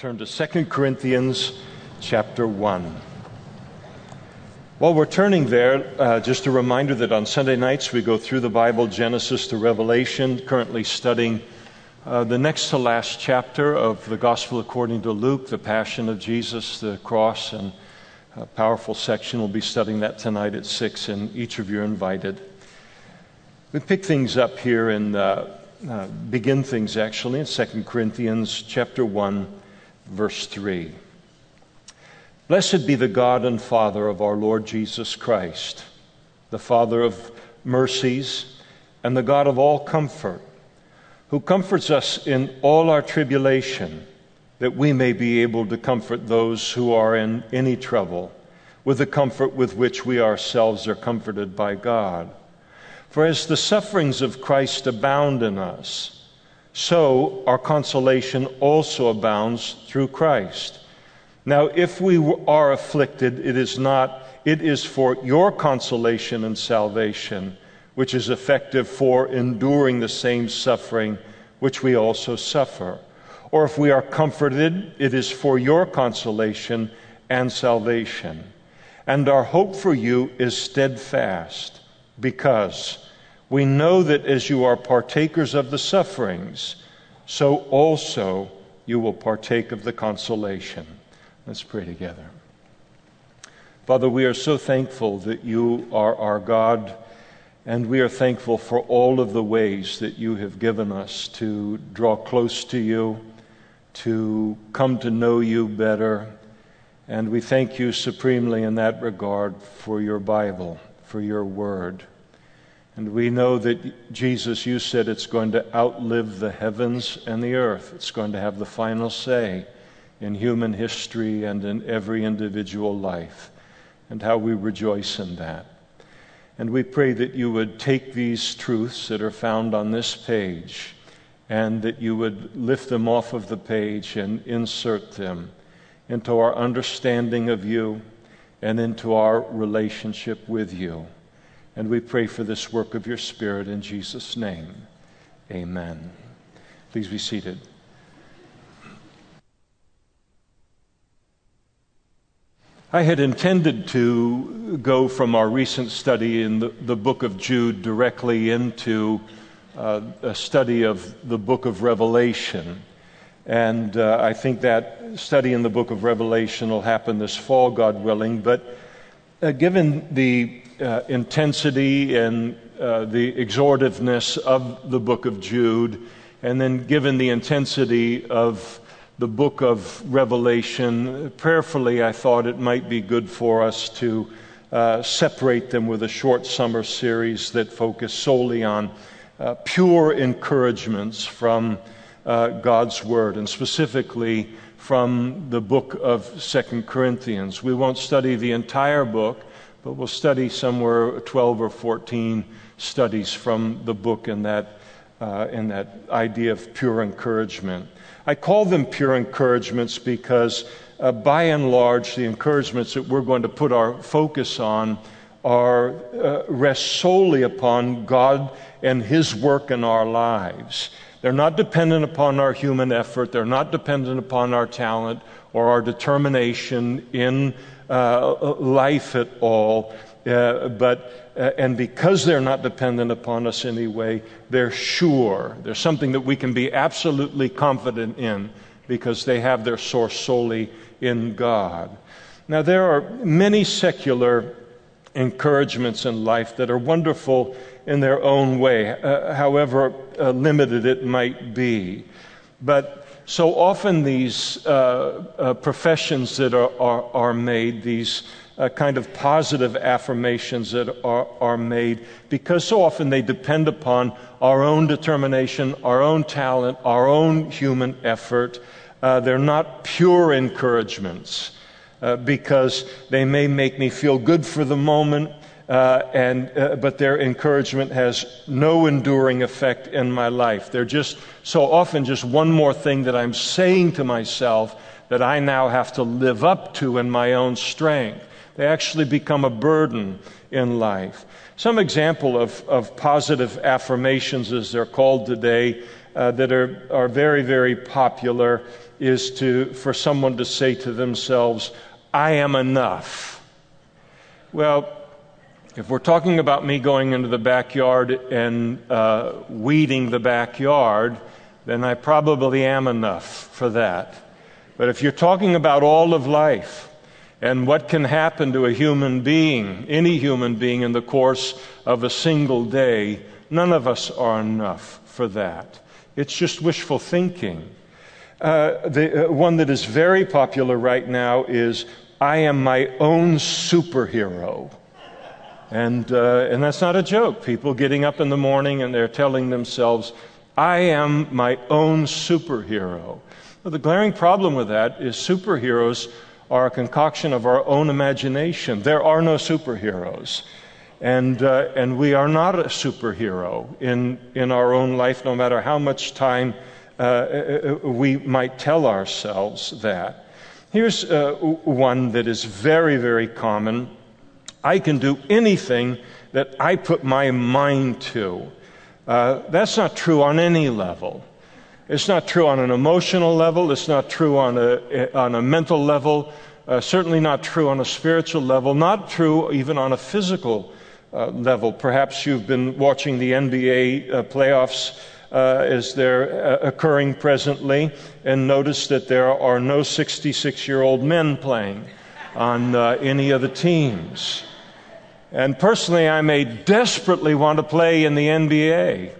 turn to 2 Corinthians chapter 1. While we're turning there, uh, just a reminder that on Sunday nights we go through the Bible, Genesis to Revelation, currently studying uh, the next to last chapter of the Gospel according to Luke, the Passion of Jesus, the cross, and a powerful section. We'll be studying that tonight at 6, and each of you are invited. We pick things up here and uh, uh, begin things actually in 2 Corinthians chapter 1 verse 3. Blessed be the God and Father of our Lord Jesus Christ, the Father of mercies and the God of all comfort, who comforts us in all our tribulation, that we may be able to comfort those who are in any trouble with the comfort with which we ourselves are comforted by God. For as the sufferings of Christ abound in us, so our consolation also abounds through Christ. Now, if we are afflicted, it is not, it is for your consolation and salvation, which is effective for enduring the same suffering which we also suffer. Or if we are comforted, it is for your consolation and salvation. And our hope for you is steadfast, because we know that as you are partakers of the sufferings, so also you will partake of the consolation. Let's pray together. Father, we are so thankful that you are our God, and we are thankful for all of the ways that you have given us to draw close to you, to come to know you better. And we thank you supremely in that regard for your Bible, for your word. And we know that Jesus, you said it's going to outlive the heavens and the earth. It's going to have the final say in human history and in every individual life, and how we rejoice in that. And we pray that you would take these truths that are found on this page and that you would lift them off of the page and insert them into our understanding of you and into our relationship with you. And we pray for this work of your Spirit in Jesus' name. Amen. Please be seated. I had intended to go from our recent study in the, the book of Jude directly into uh, a study of the book of Revelation. And uh, I think that study in the book of Revelation will happen this fall, God willing. But uh, given the uh, intensity and uh, the exhortiveness of the book of Jude, and then given the intensity of the book of Revelation, prayerfully I thought it might be good for us to uh, separate them with a short summer series that focus solely on uh, pure encouragements from uh, God's Word, and specifically from the book of Second Corinthians. We won't study the entire book but we'll study somewhere 12 or 14 studies from the book in that, uh, in that idea of pure encouragement. I call them pure encouragements because, uh, by and large, the encouragements that we're going to put our focus on are uh, rest solely upon God and His work in our lives. They're not dependent upon our human effort. They're not dependent upon our talent or our determination in uh, life at all. Uh, but uh, and because they're not dependent upon us anyway, they're sure. There's something that we can be absolutely confident in because they have their source solely in God. Now, there are many secular encouragements in life that are wonderful in their own way, uh, however uh, limited it might be. But so often, these uh, uh, professions that are, are, are made, these uh, kind of positive affirmations that are, are made, because so often they depend upon our own determination, our own talent, our own human effort. Uh, they're not pure encouragements. Uh, because they may make me feel good for the moment, uh, and, uh, but their encouragement has no enduring effect in my life. They're just so often just one more thing that I'm saying to myself that I now have to live up to in my own strength. They actually become a burden in life. Some example of, of positive affirmations, as they're called today, uh, that are, are very, very popular is to, for someone to say to themselves, I am enough. Well, if we're talking about me going into the backyard and uh, weeding the backyard, then I probably am enough for that. But if you're talking about all of life and what can happen to a human being, any human being, in the course of a single day, none of us are enough for that. It's just wishful thinking. Uh, the uh, one that is very popular right now is I am my own superhero. And, uh, and that's not a joke. People getting up in the morning and they're telling themselves, I am my own superhero. Well, the glaring problem with that is superheroes are a concoction of our own imagination. There are no superheroes. And, uh, and we are not a superhero in, in our own life, no matter how much time uh, uh, we might tell ourselves that. Here's uh, one that is very, very common I can do anything that I put my mind to. Uh, that's not true on any level. It's not true on an emotional level. It's not true on a, on a mental level. Uh, certainly not true on a spiritual level. Not true even on a physical uh, level. Perhaps you've been watching the NBA uh, playoffs uh, as they're uh, occurring presently and noticed that there are no 66 year old men playing on any of the teams. And personally, I may desperately want to play in the NBA.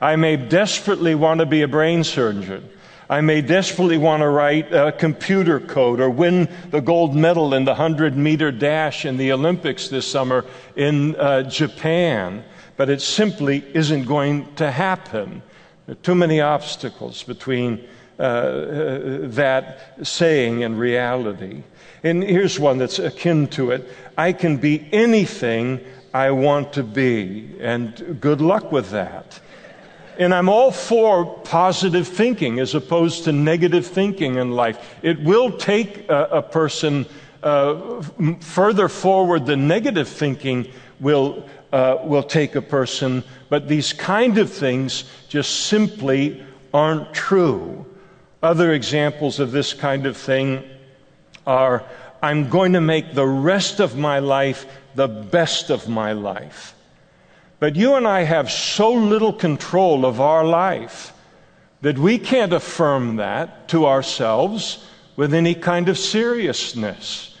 I may desperately want to be a brain surgeon. I may desperately want to write a computer code or win the gold medal in the 100 meter dash in the Olympics this summer in uh, Japan. But it simply isn't going to happen. There are too many obstacles between uh, uh, that saying and reality. And here's one that's akin to it I can be anything I want to be, and good luck with that. And I'm all for positive thinking as opposed to negative thinking in life. It will take a, a person uh, further forward than negative thinking will, uh, will take a person, but these kind of things just simply aren't true. Other examples of this kind of thing are I'm going to make the rest of my life the best of my life. But you and I have so little control of our life that we can't affirm that to ourselves with any kind of seriousness.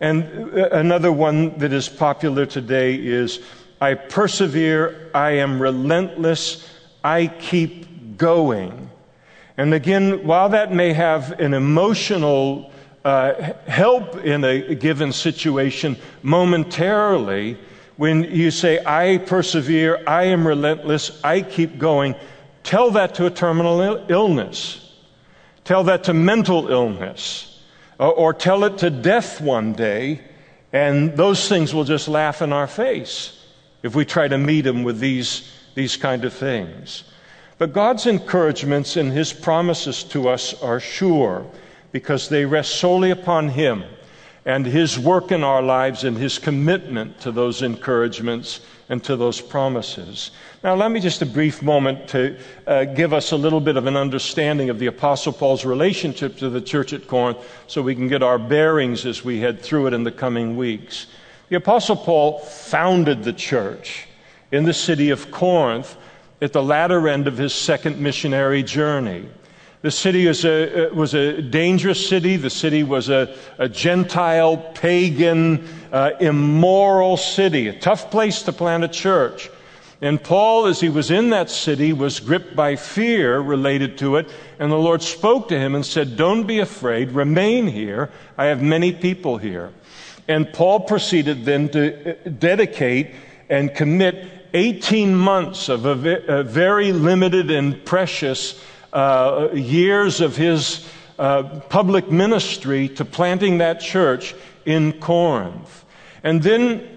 And uh, another one that is popular today is I persevere, I am relentless, I keep going. And again, while that may have an emotional uh, help in a given situation momentarily, when you say, I persevere, I am relentless, I keep going, tell that to a terminal illness. Tell that to mental illness. Or, or tell it to death one day, and those things will just laugh in our face if we try to meet them with these, these kind of things. But God's encouragements and His promises to us are sure because they rest solely upon Him and His work in our lives and His commitment to those encouragements and to those promises. Now, let me just a brief moment to uh, give us a little bit of an understanding of the Apostle Paul's relationship to the church at Corinth so we can get our bearings as we head through it in the coming weeks. The Apostle Paul founded the church in the city of Corinth at the latter end of his second missionary journey. The city was a, uh, was a dangerous city. The city was a, a Gentile, pagan, uh, immoral city, a tough place to plant a church. And Paul, as he was in that city, was gripped by fear related to it. And the Lord spoke to him and said, Don't be afraid, remain here. I have many people here. And Paul proceeded then to uh, dedicate and commit 18 months of a very limited and precious uh, years of his uh, public ministry to planting that church in Corinth. And then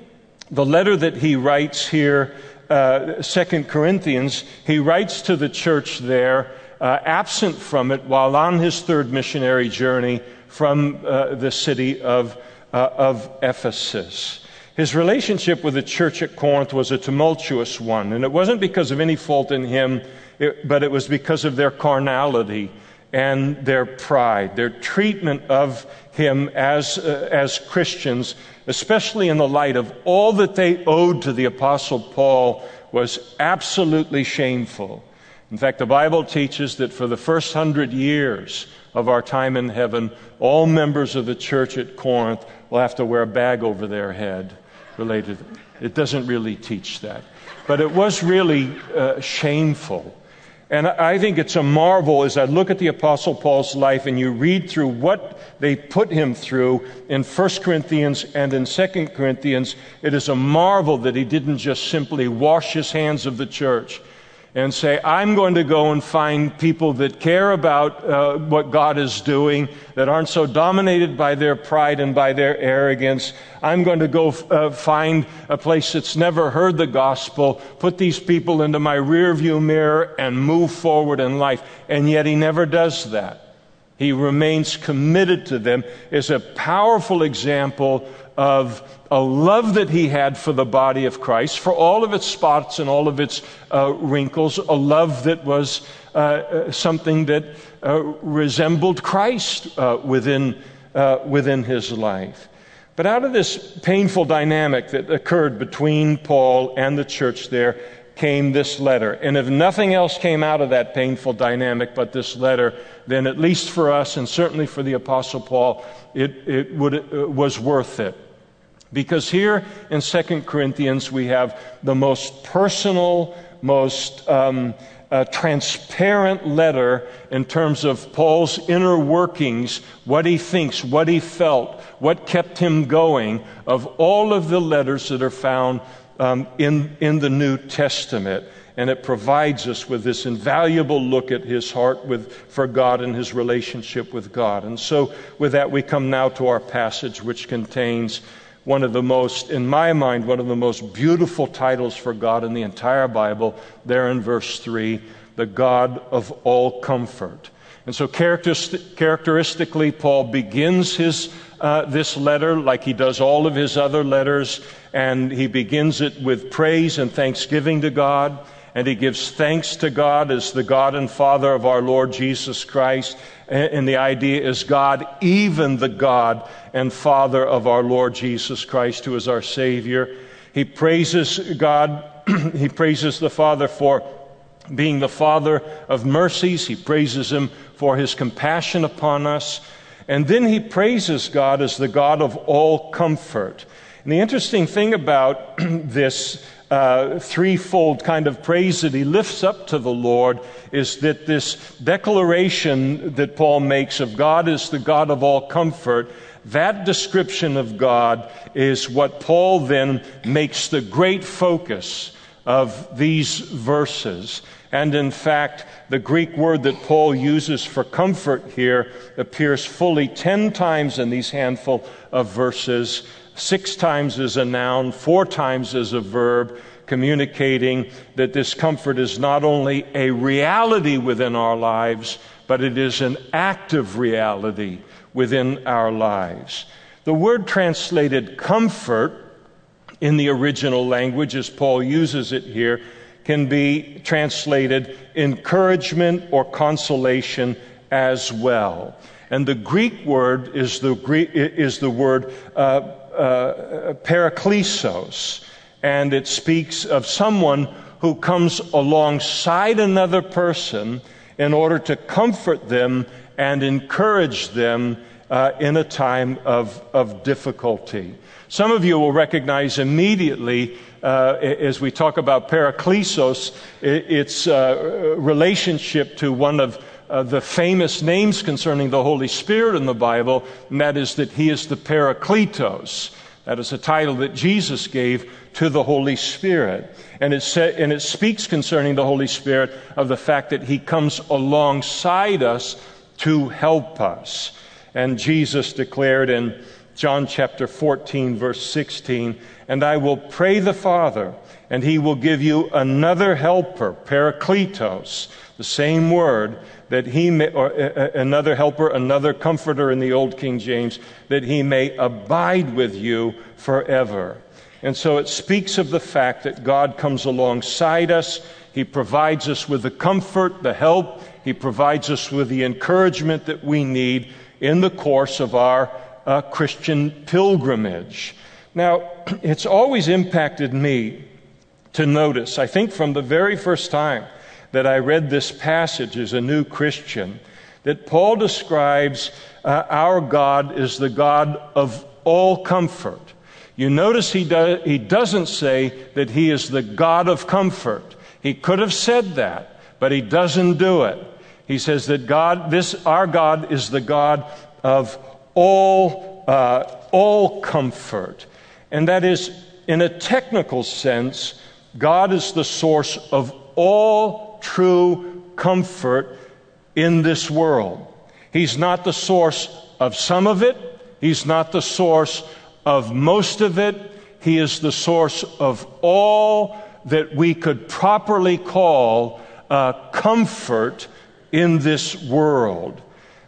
the letter that he writes here, uh, Second Corinthians, he writes to the church there, uh, absent from it while on his third missionary journey from uh, the city of uh, of Ephesus. His relationship with the church at Corinth was a tumultuous one, and it wasn't because of any fault in him, it, but it was because of their carnality and their pride, their treatment of him as, uh, as Christians, especially in the light of all that they owed to the Apostle Paul, was absolutely shameful. In fact, the Bible teaches that for the first hundred years of our time in heaven, all members of the church at Corinth will have to wear a bag over their head related. It doesn't really teach that. But it was really uh, shameful. And I think it's a marvel as I look at the Apostle Paul's life and you read through what they put him through in 1 Corinthians and in 2 Corinthians. It is a marvel that he didn't just simply wash his hands of the church and say, I'm going to go and find people that care about uh, what God is doing, that aren't so dominated by their pride and by their arrogance. I'm going to go uh, find a place that's never heard the gospel, put these people into my rearview mirror, and move forward in life. And yet he never does that. He remains committed to them is a powerful example of a love that he had for the body of Christ, for all of its spots and all of its uh, wrinkles, a love that was uh, uh something that uh, resembled Christ uh, within, uh, within his life. But out of this painful dynamic that occurred between Paul and the church there came this letter. And if nothing else came out of that painful dynamic but this letter, then at least for us and certainly for the Apostle Paul, it, it, would, it was worth it. Because here in 2 Corinthians, we have the most personal, most um, uh, transparent letter in terms of Paul's inner workings, what he thinks, what he felt, what kept him going, of all of the letters that are found um, in, in the New Testament. And it provides us with this invaluable look at his heart with, for God and his relationship with God. And so, with that, we come now to our passage, which contains one of the most, in my mind, one of the most beautiful titles for God in the entire Bible, there in verse 3 the God of all comfort. And so, characteristically, Paul begins his, uh, this letter like he does all of his other letters, and he begins it with praise and thanksgiving to God and he gives thanks to God as the God and Father of our Lord Jesus Christ. And the idea is God, even the God and Father of our Lord Jesus Christ, who is our Savior. He praises God, he praises the Father for being the Father of mercies. He praises Him for His compassion upon us. And then he praises God as the God of all comfort. And the interesting thing about this uh, threefold kind of praise that he lifts up to the Lord is that this declaration that Paul makes of God is the God of all comfort, that description of God is what Paul then makes the great focus of these verses. And in fact, the Greek word that Paul uses for comfort here appears fully 10 times in these handful of verses six times as a noun, four times as a verb, communicating that this comfort is not only a reality within our lives, but it is an active reality within our lives. The word translated comfort in the original language, as Paul uses it here, can be translated encouragement or consolation as well. And the Greek word is the, Greek, is the word uh, uh, paraklesis, and it speaks of someone who comes alongside another person in order to comfort them and encourage them uh, in a time of, of difficulty. Some of you will recognize immediately uh, as we talk about paraklesis, its uh, relationship to one of uh, the famous names concerning the Holy Spirit in the Bible, and that is that He is the Parakletos. That is a title that Jesus gave to the Holy Spirit. And it, sa- and it speaks concerning the Holy Spirit of the fact that He comes alongside us to help us. And Jesus declared in John chapter 14, verse 16, And I will pray the Father, and he will give you another helper, parakletos, the same word, that he may, or uh, another helper, another comforter in the Old King James, that he may abide with you forever. And so it speaks of the fact that God comes alongside us. He provides us with the comfort, the help. He provides us with the encouragement that we need in the course of our uh, Christian pilgrimage. Now, it's always impacted me to notice, I think from the very first time that I read this passage as a new Christian, that Paul describes uh, our God as the God of all comfort. You notice he, do, he doesn't say that he is the God of comfort. He could have said that, but he doesn't do it. He says that God, this, our God is the God of all, uh, all comfort. And that is, in a technical sense, God is the source of all true comfort in this world. He's not the source of some of it, He's not the source of most of it. He is the source of all that we could properly call uh, comfort in this world.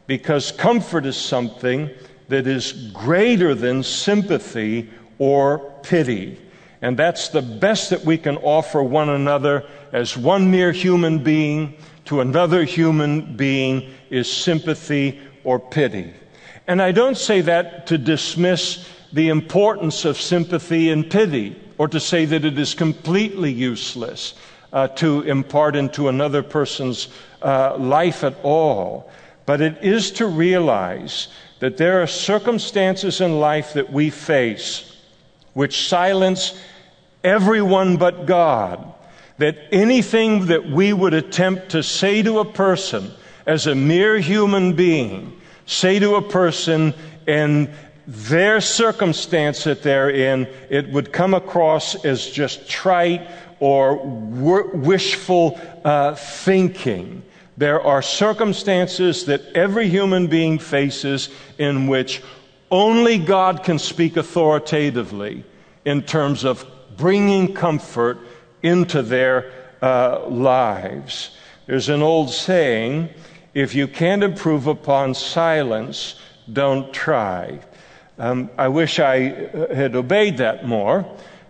Because comfort is something that is greater than sympathy or pity. And that's the best that we can offer one another as one mere human being to another human being is sympathy or pity. And I don't say that to dismiss the importance of sympathy and pity or to say that it is completely useless uh, to impart into another person's uh, life at all. But it is to realize that there are circumstances in life that we face which silence everyone but God. That anything that we would attempt to say to a person as a mere human being, say to a person in their circumstance that they're in, it would come across as just trite or wishful uh, thinking. There are circumstances that every human being faces in which only God can speak authoritatively in terms of bringing comfort into their uh, lives. There's an old saying if you can't improve upon silence, don't try. Um, I wish I uh, had obeyed that more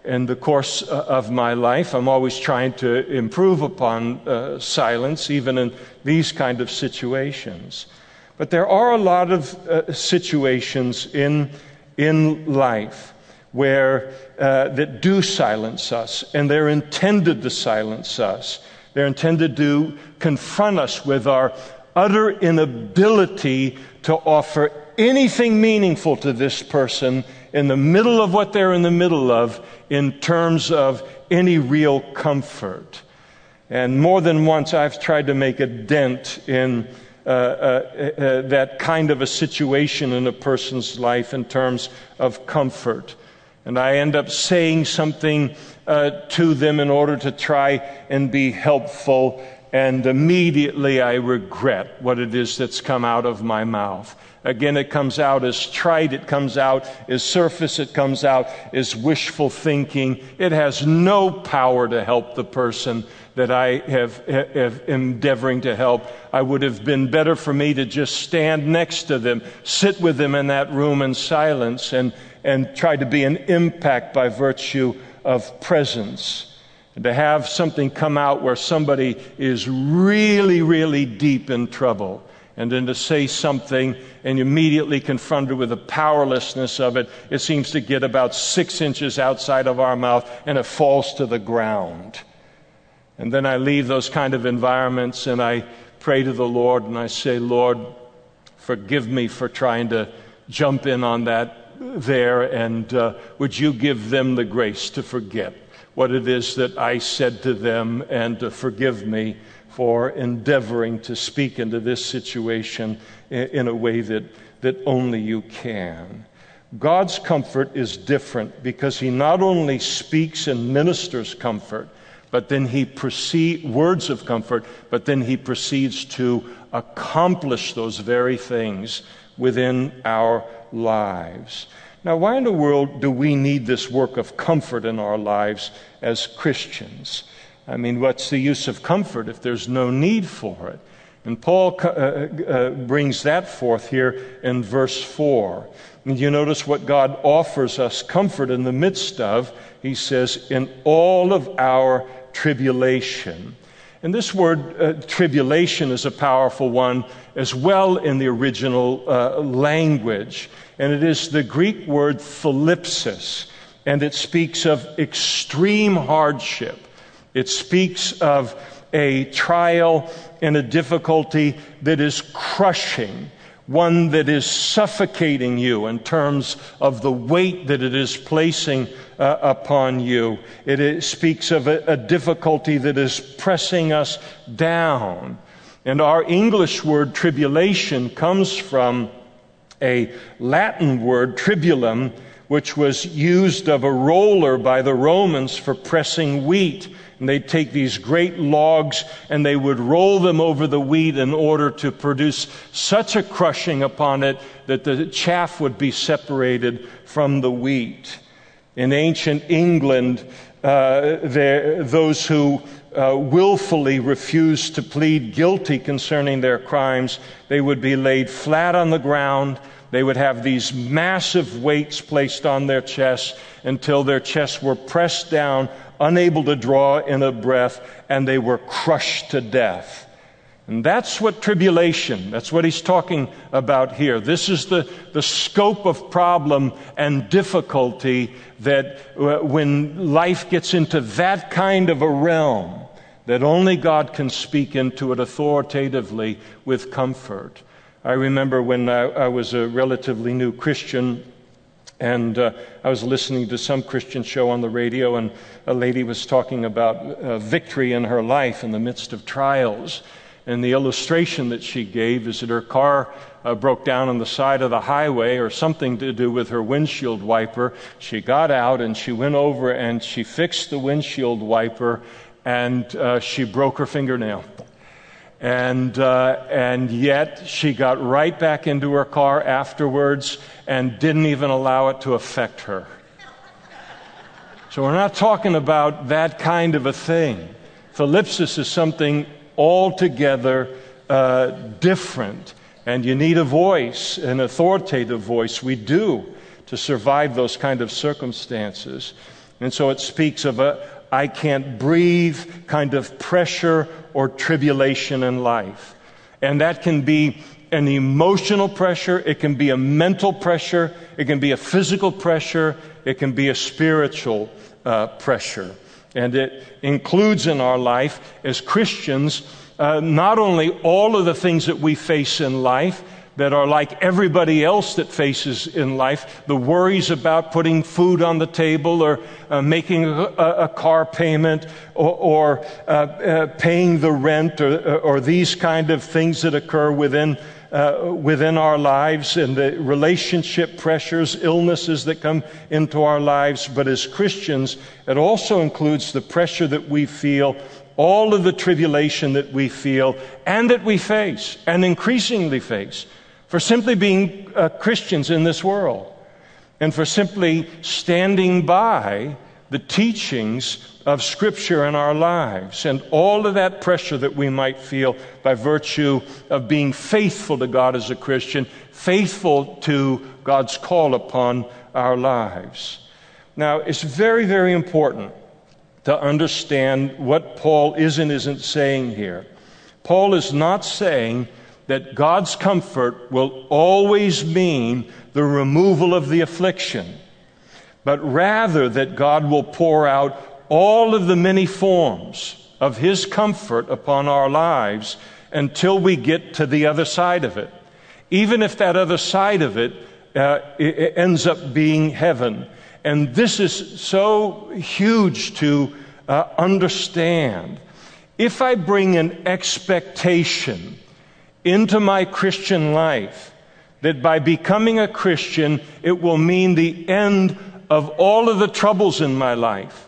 in the course uh, of my life. I'm always trying to improve upon uh, silence, even in these kind of situations. But there are a lot of uh, situations in, in life where uh, that do silence us, and they're intended to silence us. They're intended to confront us with our utter inability to offer anything meaningful to this person in the middle of what they're in the middle of in terms of any real comfort. And more than once, I've tried to make a dent in uh, uh, uh, that kind of a situation in a person's life in terms of comfort. And I end up saying something uh, to them in order to try and be helpful, and immediately I regret what it is that's come out of my mouth. Again, it comes out as trite, it comes out as surface, it comes out as wishful thinking. It has no power to help the person that I have, have endeavoring to help. I would have been better for me to just stand next to them, sit with them in that room in silence, and, and try to be an impact by virtue of presence. And to have something come out where somebody is really, really deep in trouble and then to say something and immediately confronted with the powerlessness of it, it seems to get about six inches outside of our mouth and it falls to the ground. And then I leave those kind of environments and I pray to the Lord and I say, Lord, forgive me for trying to jump in on that there, and uh, would you give them the grace to forget what it is that I said to them and to forgive me for endeavoring to speak into this situation in, a way that, that only you can. God's comfort is different because He not only speaks and ministers comfort, but then he proceed words of comfort, but then he proceeds to accomplish those very things within our lives. Now, why in the world do we need this work of comfort in our lives as Christians? I mean, what's the use of comfort if there's no need for it? And Paul uh, uh, brings that forth here in verse 4. And you notice what God offers us comfort in the midst of. He says, in all of our tribulation. And this word uh, tribulation is a powerful one as well in the original uh, language. And it is the Greek word thlipsis, and it speaks of extreme hardship. It speaks of a trial and a difficulty that is crushing, one that is suffocating you in terms of the weight that it is placing uh, upon you. It speaks of a, a difficulty that is pressing us down. And our English word tribulation comes from a Latin word, tribulum, which was used of a roller by the Romans for pressing wheat. And they'd take these great logs and they would roll them over the wheat in order to produce such a crushing upon it that the chaff would be separated from the wheat. In ancient England, uh, there, those who uh, willfully refused to plead guilty concerning their crimes, they would be laid flat on the ground. They would have these massive weights placed on their chests until their chests were pressed down, unable to draw in a breath, and they were crushed to death. And that's what tribulation, that's what he's talking about here. This is the, the scope of problem and difficulty that uh, when life gets into that kind of a realm, that only God can speak into it authoritatively with comfort. I remember when I, I was a relatively new Christian, and uh, I was listening to some Christian show on the radio, and a lady was talking about uh, victory in her life in the midst of trials. And the illustration that she gave is that her car uh, broke down on the side of the highway or something to do with her windshield wiper. She got out and she went over and she fixed the windshield wiper and uh, she broke her fingernail. And, uh, and yet she got right back into her car afterwards and didn't even allow it to affect her. So we're not talking about that kind of a thing. Thlipsis is something altogether uh, different. And you need a voice, an authoritative voice. We do to survive those kind of circumstances. And so it speaks of a I can't breathe kind of pressure or tribulation in life. And that can be an emotional pressure, it can be a mental pressure, it can be a physical pressure, it can be a spiritual uh, pressure. And it includes in our life as Christians uh, not only all of the things that we face in life, that are like everybody else that faces in life the worries about putting food on the table or uh, making a, a, car payment or, or uh, uh, paying the rent or, or, these kind of things that occur within. Uh, within our lives and the relationship pressures, illnesses that come into our lives. But as Christians, it also includes the pressure that we feel all of the tribulation that we feel and that we face and increasingly face for simply being uh, Christians in this world and for simply standing by the teachings of Scripture in our lives and all of that pressure that we might feel by virtue of being faithful to God as a Christian, faithful to God's call upon our lives. Now, it's very, very important to understand what Paul is and isn't saying here. Paul is not saying that God's comfort will always mean the removal of the affliction, but rather that God will pour out all of the many forms of His comfort upon our lives until we get to the other side of it. Even if that other side of it, uh, it ends up being heaven. And this is so huge to uh, understand. If I bring an expectation into my Christian life that by becoming a Christian, it will mean the end of all of the troubles in my life,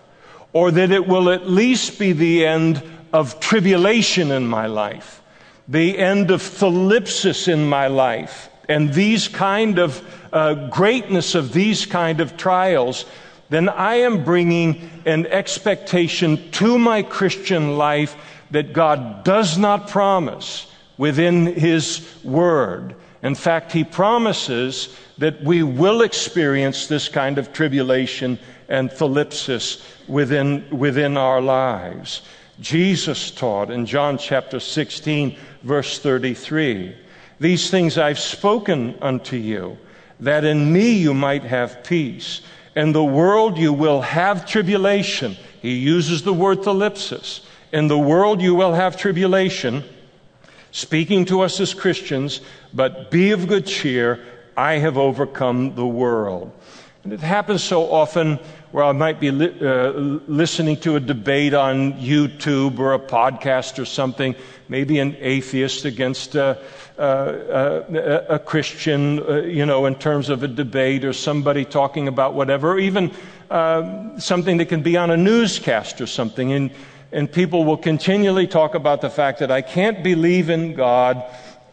or that it will at least be the end of tribulation in my life, the end of thlipsis in my life, and these kind of uh, greatness of these kind of trials, then I am bringing an expectation to my Christian life that God does not promise within His Word. In fact, He promises that we will experience this kind of tribulation and thlipsis within, within our lives. Jesus taught in John chapter 16, verse 33 These things I've spoken unto you, that in me you might have peace. In the world you will have tribulation. He uses the word thlipsis. In the world you will have tribulation, speaking to us as Christians, but be of good cheer. I have overcome the world. And it happens so often where I might be li- uh, listening to a debate on YouTube or a podcast or something, maybe an atheist against a, a, a Christian, uh, you know, in terms of a debate or somebody talking about whatever, or even uh, something that can be on a newscast or something. And, and people will continually talk about the fact that I can't believe in God.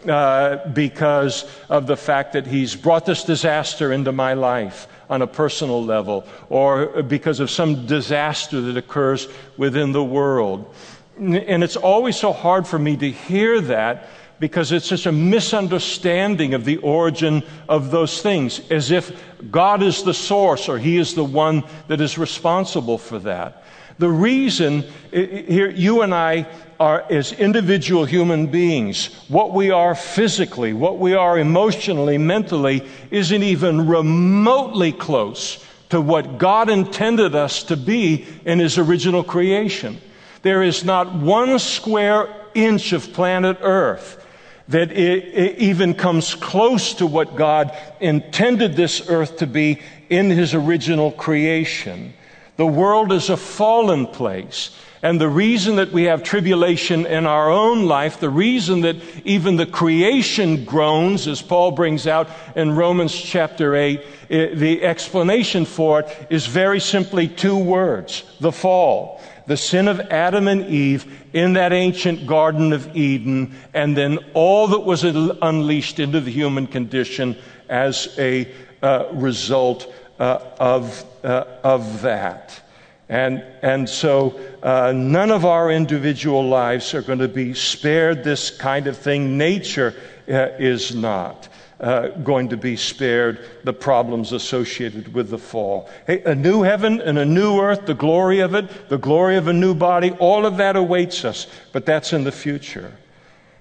Uh, because of the fact that he's brought this disaster into my life on a personal level or because of some disaster that occurs within the world. And it's always so hard for me to hear that because it's such a misunderstanding of the origin of those things, as if God is the source or He is the one that is responsible for that. The reason here, you and I are as individual human beings, what we are physically, what we are emotionally, mentally, isn't even remotely close to what God intended us to be in His original creation. There is not one square inch of planet Earth that it, even comes close to what God intended this earth to be in His original creation. The world is a fallen place. And the reason that we have tribulation in our own life, the reason that even the creation groans, as Paul brings out in Romans chapter 8, the explanation for it is very simply two words the fall. The sin of Adam and Eve in that ancient Garden of Eden, and then all that was unleashed into the human condition as a uh, result uh, of, of that. And, and so uh, none of our individual lives are going to be spared this kind of thing. Nature uh, is not. Uh, going to be spared the problems associated with the fall. Hey, a new heaven and a new earth, the glory of it, the glory of a new body, all of that awaits us, but that's in the future.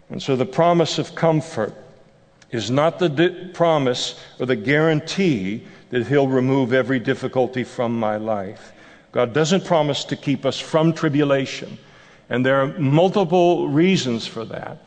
And so the promise of comfort is not the di- promise or the guarantee that He'll remove every difficulty from my life. God doesn't promise to keep us from tribulation. And there are multiple reasons for that.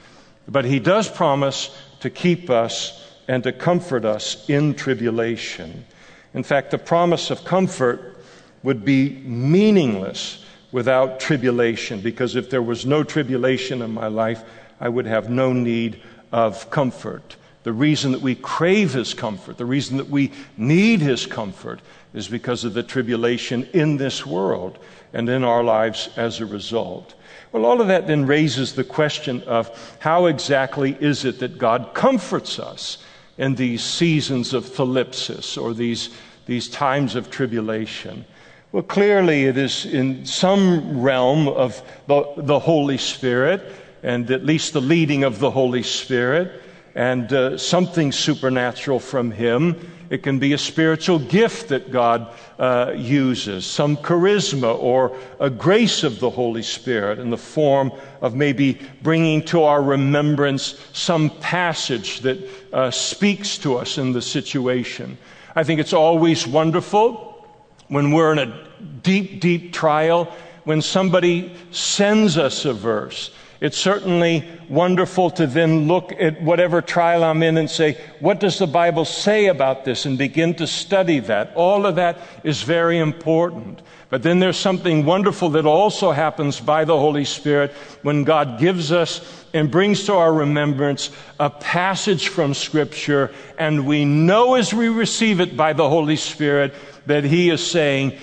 But He does promise to keep us and to comfort us in tribulation. In fact, the promise of comfort would be meaningless without tribulation, because if there was no tribulation in my life, I would have no need of comfort. The reason that we crave His comfort, the reason that we need His comfort, is because of the tribulation in this world and in our lives as a result. Well, all of that then raises the question of how exactly is it that God comforts us in these seasons of thlipsis or these, these times of tribulation? Well, clearly it is in some realm of the, the Holy Spirit and at least the leading of the Holy Spirit and uh, something supernatural from Him. It can be a spiritual gift that God uh, uses, some charisma or a grace of the Holy Spirit in the form of maybe bringing to our remembrance some passage that uh, speaks to us in the situation. I think it's always wonderful when we're in a deep, deep trial when somebody sends us a verse it's certainly wonderful to then look at whatever trial I'm in and say, what does the Bible say about this? And begin to study that. All of that is very important. But then there's something wonderful that also happens by the Holy Spirit when God gives us and brings to our remembrance a passage from Scripture, and we know as we receive it by the Holy Spirit that He is saying,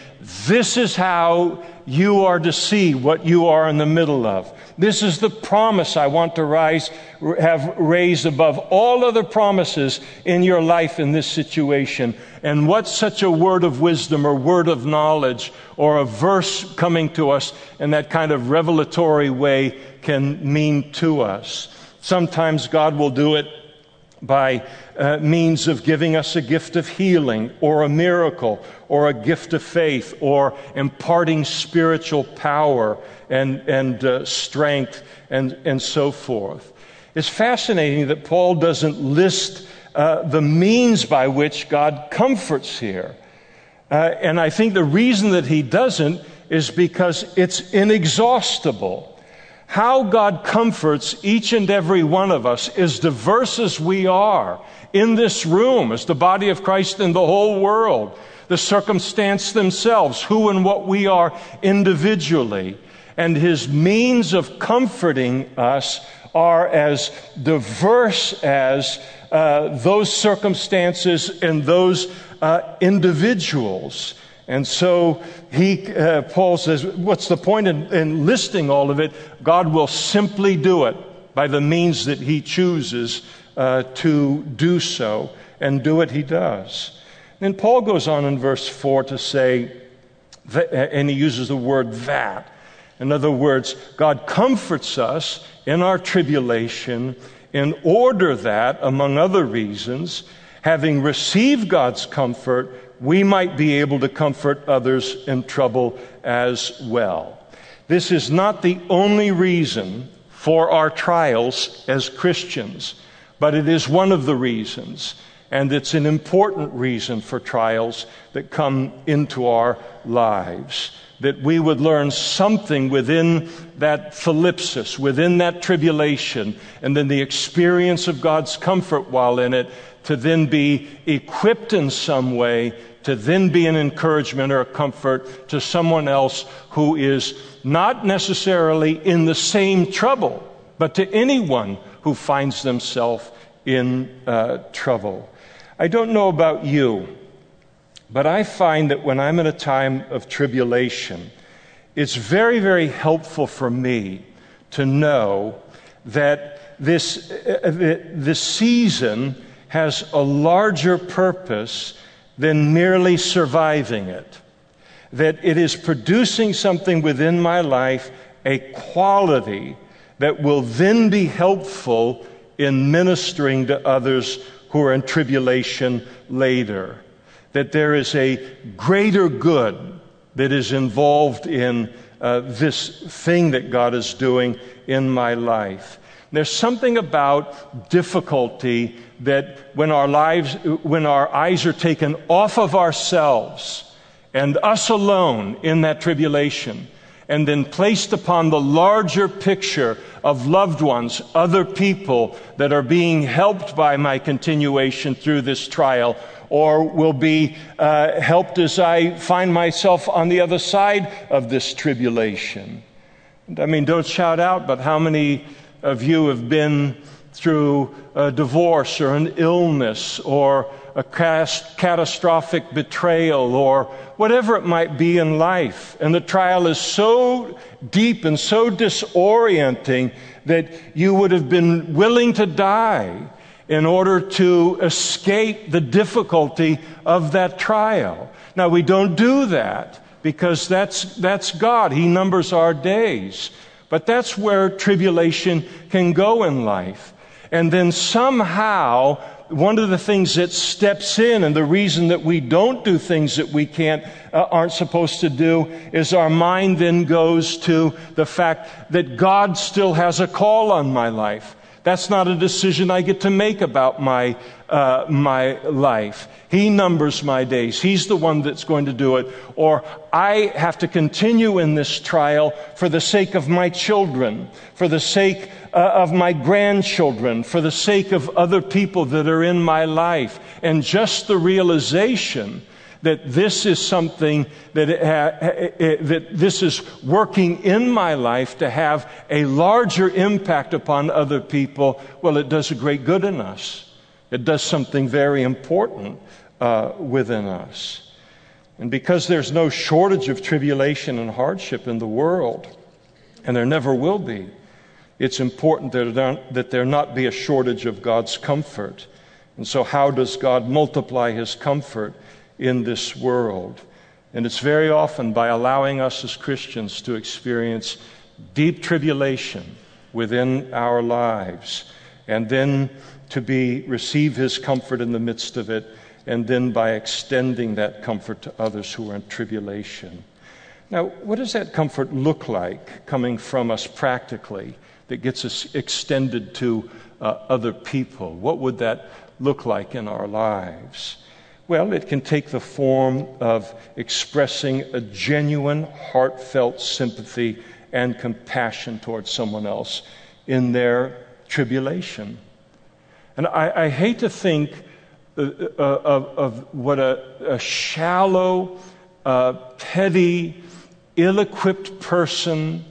This is how you are to see what you are in the middle of. This is the promise I want to rise, have raised above all other promises in your life in this situation. And what such a word of wisdom or word of knowledge or a verse coming to us in that kind of revelatory way can mean to us. Sometimes God will do it by uh, means of giving us a gift of healing or a miracle or a gift of faith or imparting spiritual power and, and uh, strength and, and so forth. It's fascinating that Paul doesn't list uh, the means by which God comforts here. Uh, and I think the reason that he doesn't is because it's inexhaustible. How God comforts each and every one of us, as diverse as we are in this room, as the body of Christ in the whole world, the circumstance themselves, who and what we are individually, and His means of comforting us are as diverse as uh, those circumstances and those uh, individuals. And so he, uh, Paul says, what's the point in, in listing all of it? God will simply do it by the means that he chooses uh, to do so, and do it he does. And Paul goes on in verse 4 to say, and he uses the word that. In other words, God comforts us in our tribulation in order that, among other reasons, having received God's comfort, we might be able to comfort others in trouble as well. This is not the only reason for our trials as Christians, but it is one of the reasons, and it's an important reason for trials that come into our lives. That we would learn something within that thlipsis, within that tribulation, and then the experience of God's comfort while in it to then be equipped in some way to then be an encouragement or a comfort to someone else who is not necessarily in the same trouble, but to anyone who finds themselves in uh, trouble. I don't know about you, but I find that when I'm in a time of tribulation, it's very, very helpful for me to know that this, uh, this season has a larger purpose than merely surviving it. That it is producing something within my life, a quality that will then be helpful in ministering to others who are in tribulation later. That there is a greater good that is involved in uh, this thing that God is doing in my life. There's something about difficulty that when our lives, when our eyes are taken off of ourselves and us alone in that tribulation, and then placed upon the larger picture of loved ones, other people that are being helped by my continuation through this trial, or will be uh, helped as I find myself on the other side of this tribulation. I mean, don't shout out, but how many of you have been through a divorce or an illness or a catastrophic betrayal or whatever it might be in life. And the trial is so deep and so disorienting that you would have been willing to die in order to escape the difficulty of that trial. Now, we don't do that because that's, that's God. He numbers our days. But that's where tribulation can go in life. And then somehow, one of the things that steps in and the reason that we don't do things that we can't, uh, aren't supposed to do is our mind then goes to the fact that God still has a call on my life. That's not a decision I get to make about my, uh, my life. He numbers my days. He's the one that's going to do it. Or I have to continue in this trial for the sake of my children, for the sake uh, of my grandchildren, for the sake of other people that are in my life. And just the realization that this is something that, uh, that this is working in my life to have a larger impact upon other people, well, it does a great good in us. It does something very important uh, within us. And because there's no shortage of tribulation and hardship in the world, and there never will be, it's important that there not be a shortage of God's comfort. And so, how does God multiply his comfort in this world? And it's very often by allowing us as Christians to experience deep tribulation within our lives, and then to be receive his comfort in the midst of it, and then by extending that comfort to others who are in tribulation. Now, what does that comfort look like coming from us practically that gets us extended to uh, other people? What would that look like in our lives? Well, it can take the form of expressing a genuine, heartfelt sympathy and compassion towards someone else in their tribulation. And I, I hate to think uh, uh, of, of, what a, a shallow, uh, petty, ill equipped person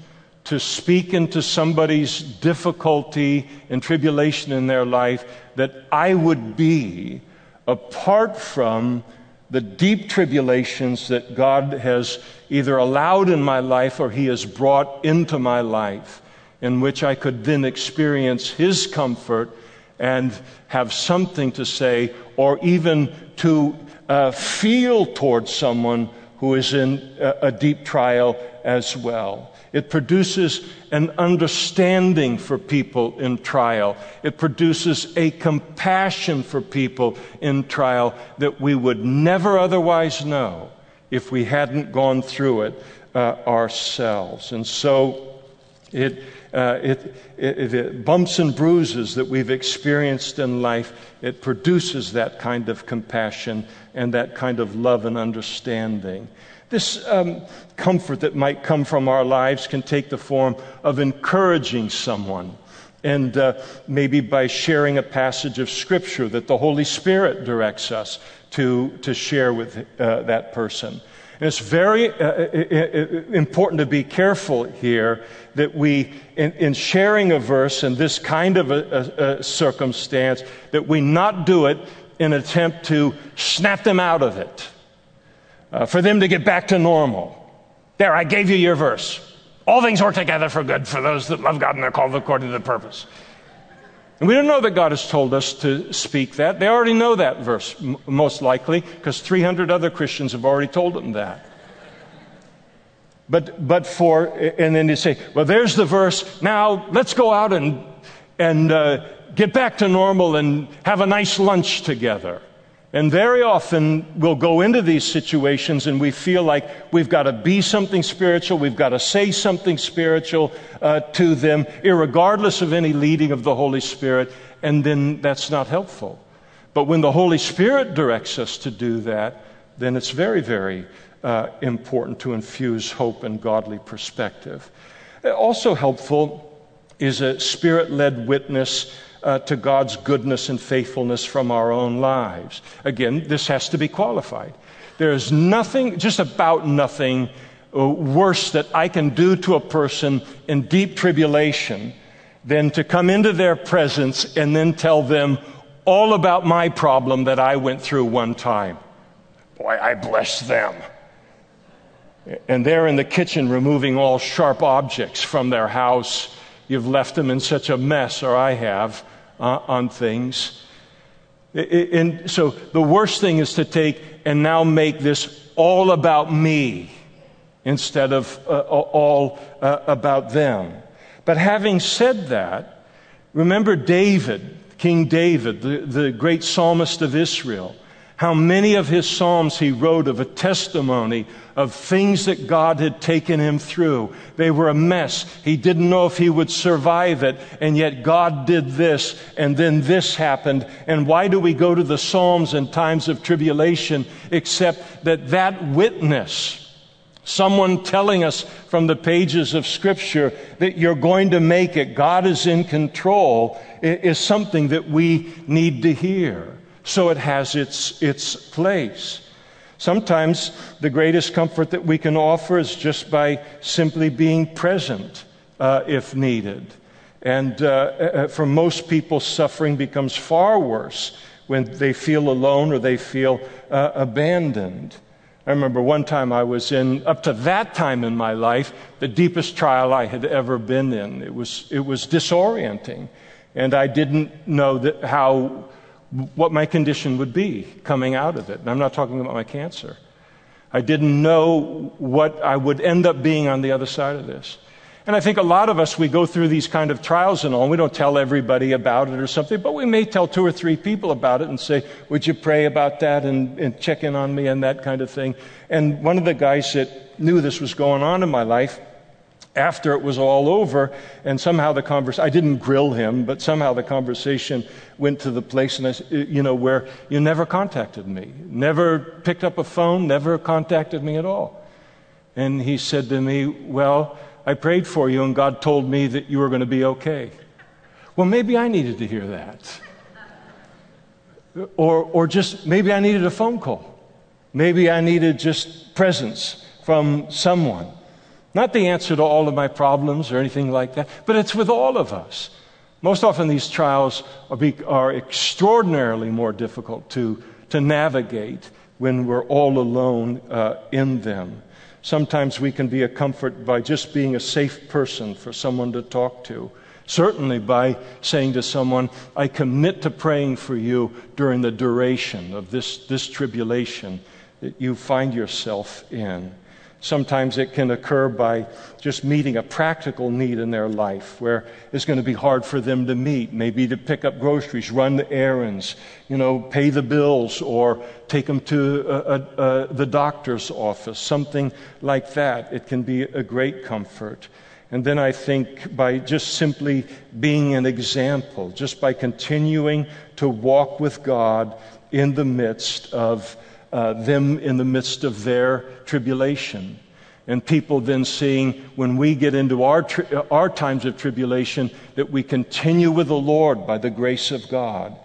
to speak into somebody's difficulty and tribulation in their life that I would be apart from the deep tribulations that God has either allowed in my life or He has brought into my life, in which I could then experience His comfort and have something to say or even to uh, feel towards someone who is in a, a deep trial as well. It produces an understanding for people in trial. It produces a compassion for people in trial that we would never otherwise know if we hadn't gone through it uh, ourselves. And so it, uh, it, it, it, bumps and bruises that we've experienced in life, it produces that kind of compassion and that kind of love and understanding. This um, comfort that might come from our lives can take the form of encouraging someone. And uh, maybe by sharing a passage of Scripture that the Holy Spirit directs us to, to share with uh, that person. And it's very uh, important to be careful here that we, in, in, sharing a verse in this kind of a, a, a circumstance, that we not do it in an attempt to snap them out of it uh, for them to get back to normal. There, I gave you your verse. All things work together for good for those that love God and they're called according to the purpose. And we don't know that God has told us to speak that. They already know that verse, m- most likely, because 300 other Christians have already told them that. But, but for, and then they say, well, there's the verse. Now let's go out and, and uh, get back to normal and have a nice lunch together. And very often we'll go into these situations and we feel like we've got to be something spiritual, we've got to say something spiritual uh, to them, regardless of any leading of the Holy Spirit, and then that's not helpful. But when the Holy Spirit directs us to do that, then it's very, very uh, important to infuse hope and godly perspective. Also helpful is a spirit led witness uh, to God's goodness and faithfulness from our own lives. Again, this has to be qualified. There is nothing, just about nothing, uh, worse that I can do to a person in deep tribulation than to come into their presence and then tell them all about my problem that I went through one time. Boy, I bless them. And they're in the kitchen removing all sharp objects from their house. You've left them in such a mess, or I have uh, on things. And so the worst thing is to take and now make this all about me instead of uh, all uh, about them. But having said that, remember David, King David, the, the great psalmist of Israel how many of his Psalms he wrote of a testimony of things that God had taken him through. They were a mess. He didn't know if he would survive it, and yet God did this, and then this happened. And why do we go to the Psalms in times of tribulation except that that witness, someone telling us from the pages of Scripture that you're going to make it, God is in control, is something that we need to hear so it has its, its place. Sometimes the greatest comfort that we can offer is just by simply being present uh, if needed. And uh, uh, for most people, suffering becomes far worse when they feel alone or they feel uh, abandoned. I remember one time I was in, up to that time in my life, the deepest trial I had ever been in. It was, it was disorienting. And I didn't know that how, what my condition would be coming out of it. And I'm not talking about my cancer. I didn't know what I would end up being on the other side of this. And I think a lot of us, we go through these kind of trials and all, and we don't tell everybody about it or something, but we may tell two or three people about it and say, Would you pray about that and, and check in on me and that kind of thing. And one of the guys that knew this was going on in my life, after it was all over, and somehow the conversation, I didn't grill him, but somehow the conversation went to the place, and I, uh, you know, where you never contacted me, never picked up a phone, never contacted me at all. And he said to me, Well, I prayed for you and God told me that you were going to be okay. Well, maybe I needed to hear that. Uh, or, or just maybe I needed a phone call. Maybe I needed just presence from someone. Not the answer to all of my problems or anything like that, but it's with all of us. Most often, these trials are, be, are extraordinarily more difficult to, to navigate when we're all alone uh, in them. Sometimes we can be a comfort by just being a safe person for someone to talk to. Certainly by saying to someone, I commit to praying for you during the duration of this, this tribulation that you find yourself in. Sometimes it can occur by just meeting a practical need in their life where it's going to be hard for them to meet, maybe to pick up groceries, run the errands, you know, pay the bills, or take them to a, a, a, the doctor's office, something like that. It can be a great comfort. And then I think by just simply being an example, just by continuing to walk with God in the midst of uh, them in the midst of their tribulation. And people then seeing when we get into our, tri- our times of tribulation that we continue with the Lord by the grace of God.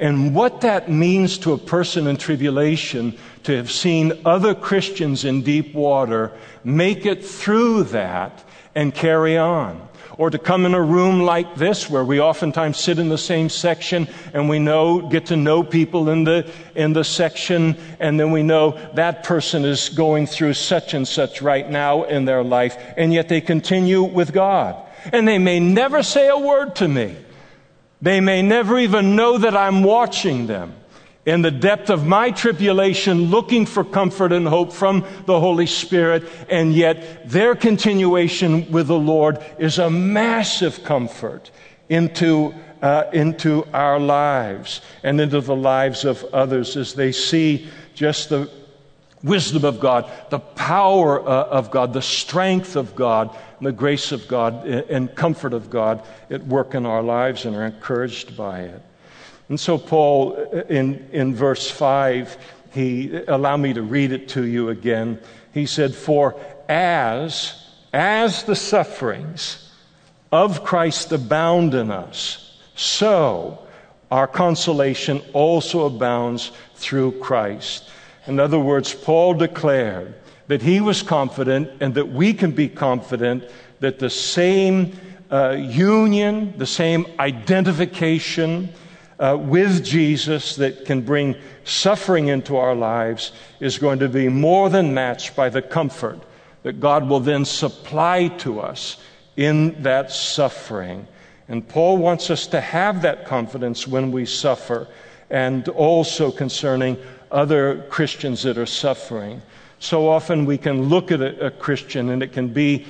And what that means to a person in tribulation to have seen other Christians in deep water make it through that and carry on or to come in a room like this where we oftentimes sit in the same section and we know, get to know people in the, in the section and then we know that person is going through such and such right now in their life and yet they continue with God. And they may never say a word to me. They may never even know that I'm watching them in the depth of my tribulation, looking for comfort and hope from the Holy Spirit, and yet their continuation with the Lord is a massive comfort into, uh, into our lives and into the lives of others as they see just the wisdom of God, the power uh, of God, the strength of God, the grace of God, and comfort of God at work in our lives and are encouraged by it. And so, Paul, in, in verse 5, he, allow me to read it to you again. He said, For as, as the sufferings of Christ abound in us, so our consolation also abounds through Christ. In other words, Paul declared that he was confident and that we can be confident that the same uh, union, the same identification, uh, with Jesus that can bring suffering into our lives is going to be more than matched by the comfort that God will then supply to us in that suffering. And Paul wants us to have that confidence when we suffer, and also concerning other Christians that are suffering. So often we can look at a, a Christian and it can be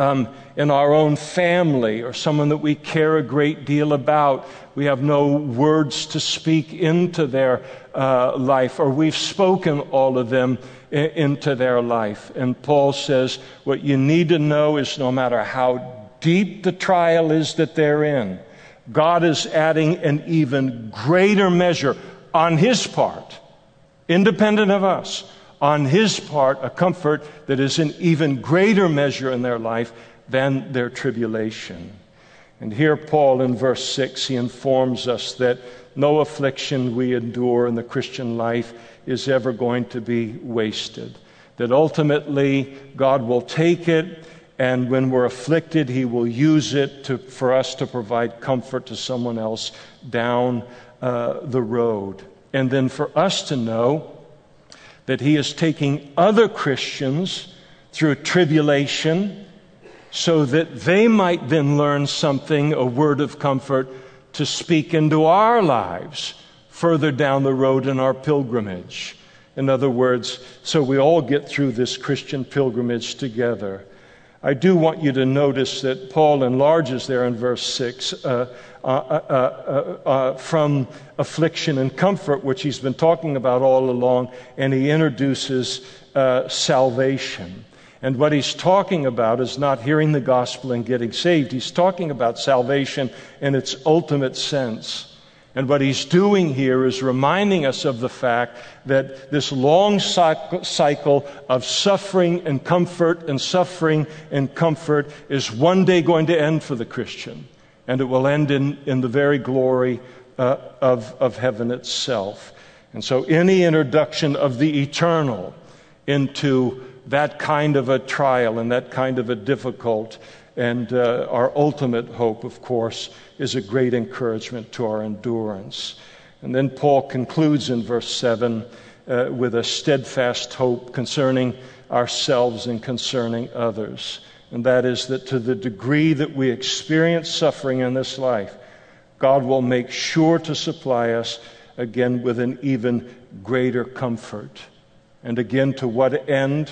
um, in our own family or someone that we care a great deal about. We have no words to speak into their uh, life, or we've spoken all of them into their life. And Paul says, what you need to know is no matter how deep the trial is that they're in, God is adding an even greater measure on His part, independent of us on his part a comfort that is an even greater measure in their life than their tribulation. And here, Paul in verse 6, he informs us that no affliction we endure in the Christian life is ever going to be wasted. That ultimately, God will take it, and when we're afflicted, He will use it to, for us to provide comfort to someone else down uh, the road. And then for us to know that he is taking other Christians through tribulation so that they might then learn something, a word of comfort, to speak into our lives further down the road in our pilgrimage. In other words, so we all get through this Christian pilgrimage together. I do want you to notice that Paul enlarges there in verse 6 uh, uh, uh, uh, from affliction and comfort, which he's been talking about all along, and he introduces uh, salvation. And what he's talking about is not hearing the gospel and getting saved. He's talking about salvation in its ultimate sense. And what he's doing here is reminding us of the fact that this long cycle of suffering and comfort and suffering and comfort is one day going to end for the Christian. And it will end in, in the very glory uh, of, of heaven itself. And so, any introduction of the eternal into that kind of a trial and that kind of a difficult and uh, our ultimate hope, of course, is a great encouragement to our endurance. And then Paul concludes in verse 7 uh, with a steadfast hope concerning ourselves and concerning others. And that is that to the degree that we experience suffering in this life, God will make sure to supply us again with an even greater comfort. And again, to what end?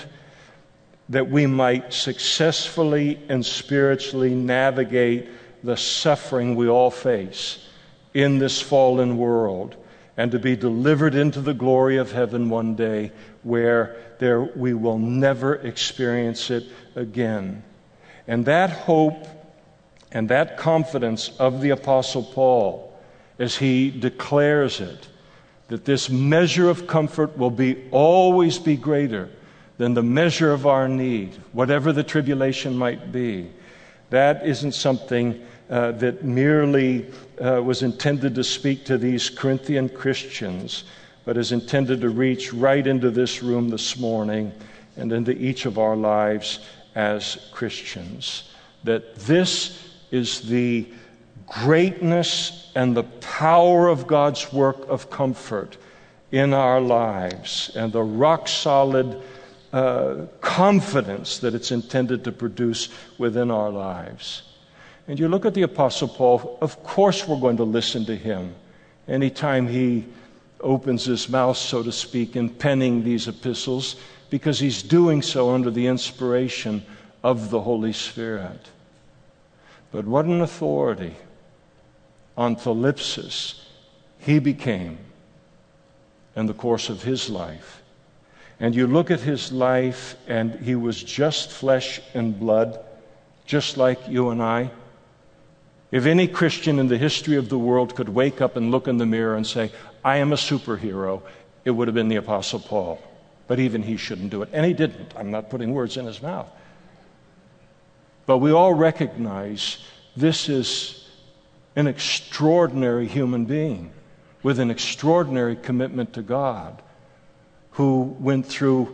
That we might successfully and spiritually navigate the suffering we all face in this fallen world and to be delivered into the glory of heaven one day where there we will never experience it again. And that hope and that confidence of the Apostle Paul as he declares it, that this measure of comfort will be always be greater than the measure of our need, whatever the tribulation might be. That isn't something uh, that merely uh, was intended to speak to these Corinthian Christians, but is intended to reach right into this room this morning and into each of our lives as Christians. That this is the greatness and the power of God's work of comfort in our lives and the rock solid uh, confidence that it's intended to produce within our lives. And you look at the Apostle Paul, of course, we're going to listen to him anytime he opens his mouth, so to speak, in penning these epistles, because he's doing so under the inspiration of the Holy Spirit. But what an authority on thlipsis he became in the course of his life and you look at his life, and he was just flesh and blood, just like you and I. If any Christian in the history of the world could wake up and look in the mirror and say, I am a superhero, it would have been the Apostle Paul. But even he shouldn't do it. And he didn't. I'm not putting words in his mouth. But we all recognize this is an extraordinary human being with an extraordinary commitment to God who went through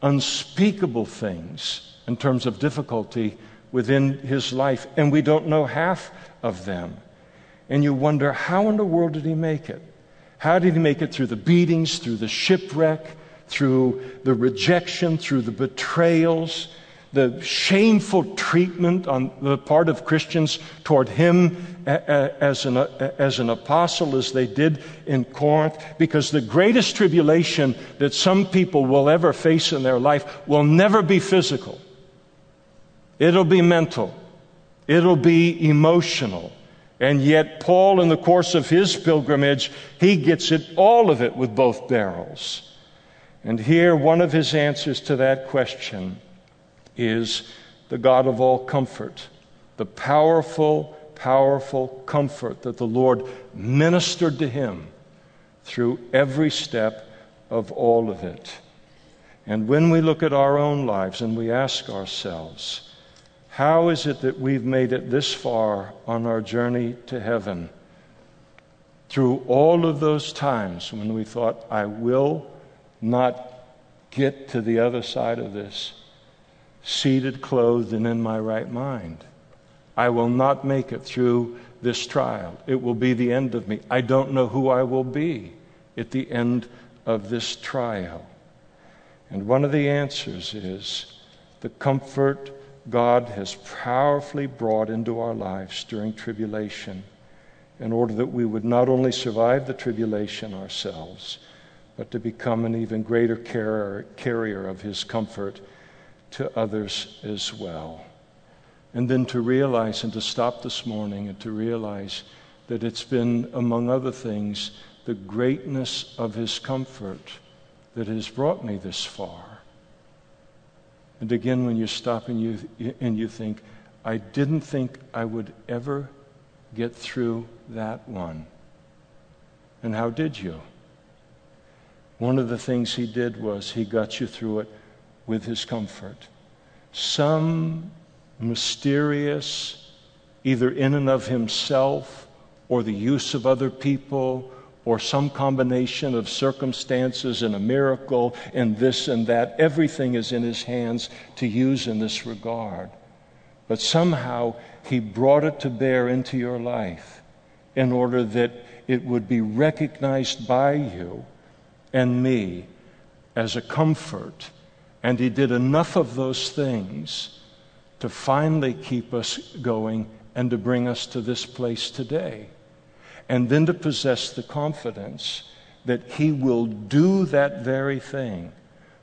unspeakable things in terms of difficulty within his life, and we don't know half of them. And you wonder, how in the world did he make it? How did he make it through the beatings, through the shipwreck, through the rejection, through the betrayals, the shameful treatment on the part of Christians toward him as an, as an apostle as they did in Corinth, because the greatest tribulation that some people will ever face in their life will never be physical. It'll be mental. It'll be emotional. And yet, Paul, in the course of his pilgrimage, he gets it, all of it, with both barrels. And here, one of his answers to that question is the God of all comfort, the powerful, powerful comfort that the Lord ministered to him through every step of all of it. And when we look at our own lives and we ask ourselves, how is it that we've made it this far on our journey to heaven? Through all of those times when we thought, I will not get to the other side of this seated, clothed, and in my right mind. I will not make it through this trial. It will be the end of me. I don't know who I will be at the end of this trial. And one of the answers is the comfort God has powerfully brought into our lives during tribulation in order that we would not only survive the tribulation ourselves, but to become an even greater carrier, carrier of His comfort to others as well. And then to realize and to stop this morning and to realize that it's been, among other things, the greatness of His comfort that has brought me this far. And again, when you stop and you, and you think, I didn't think I would ever get through that one. And how did you? One of the things he did was he got you through it with his comfort. Some mysterious, either in and of himself or the use of other people or some combination of circumstances and a miracle and this and that. Everything is in his hands to use in this regard. But somehow he brought it to bear into your life in order that it would be recognized by you and me as a comfort. And he did enough of those things to finally keep us going and to bring us to this place today and then to possess the confidence that He will do that very thing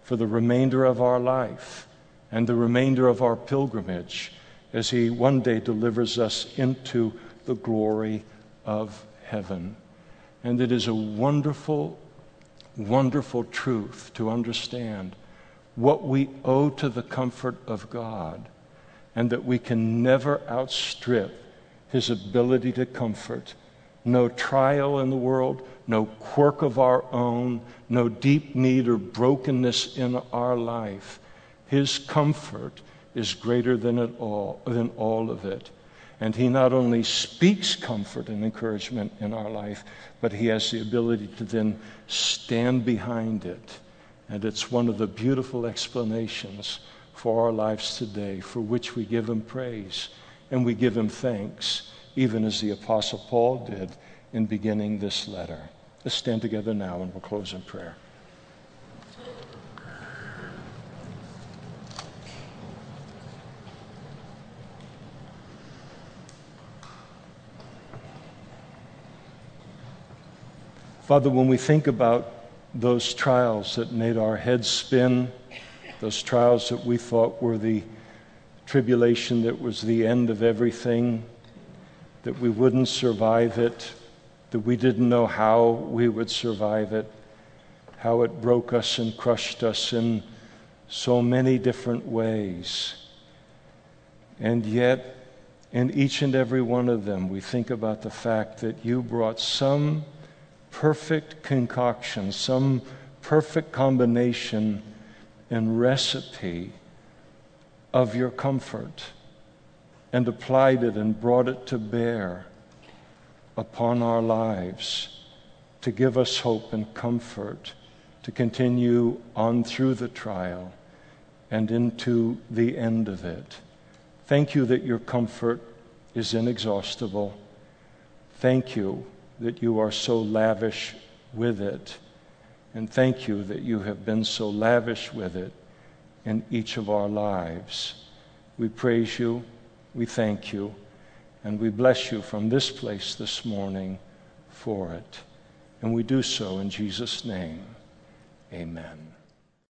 for the remainder of our life and the remainder of our pilgrimage as He one day delivers us into the glory of heaven. And it is a wonderful, wonderful truth to understand what we owe to the comfort of God and that we can never outstrip His ability to comfort no trial in the world, no quirk of our own, no deep need or brokenness in our life. His comfort is greater than it all, than all of it. And he not only speaks comfort and encouragement in our life, but he has the ability to then stand behind it. And it's one of the beautiful explanations for our lives today, for which we give him praise and we give him thanks even as the Apostle Paul did in beginning this letter. Let's stand together now and we'll close in prayer. Father, when we think about those trials that made our heads spin, those trials that we thought were the tribulation that was the end of everything, that we wouldn't survive it, that we didn't know how we would survive it, how it broke us and crushed us in so many different ways. And yet, in each and every one of them, we think about the fact that you brought some perfect concoction, some perfect combination and recipe of your comfort and applied it and brought it to bear upon our lives to give us hope and comfort to continue on through the trial and into the end of it. Thank you that your comfort is inexhaustible. Thank you that you are so lavish with it. And thank you that you have been so lavish with it in each of our lives. We praise you. We thank you and we bless you from this place this morning for it. And we do so in Jesus' name. Amen.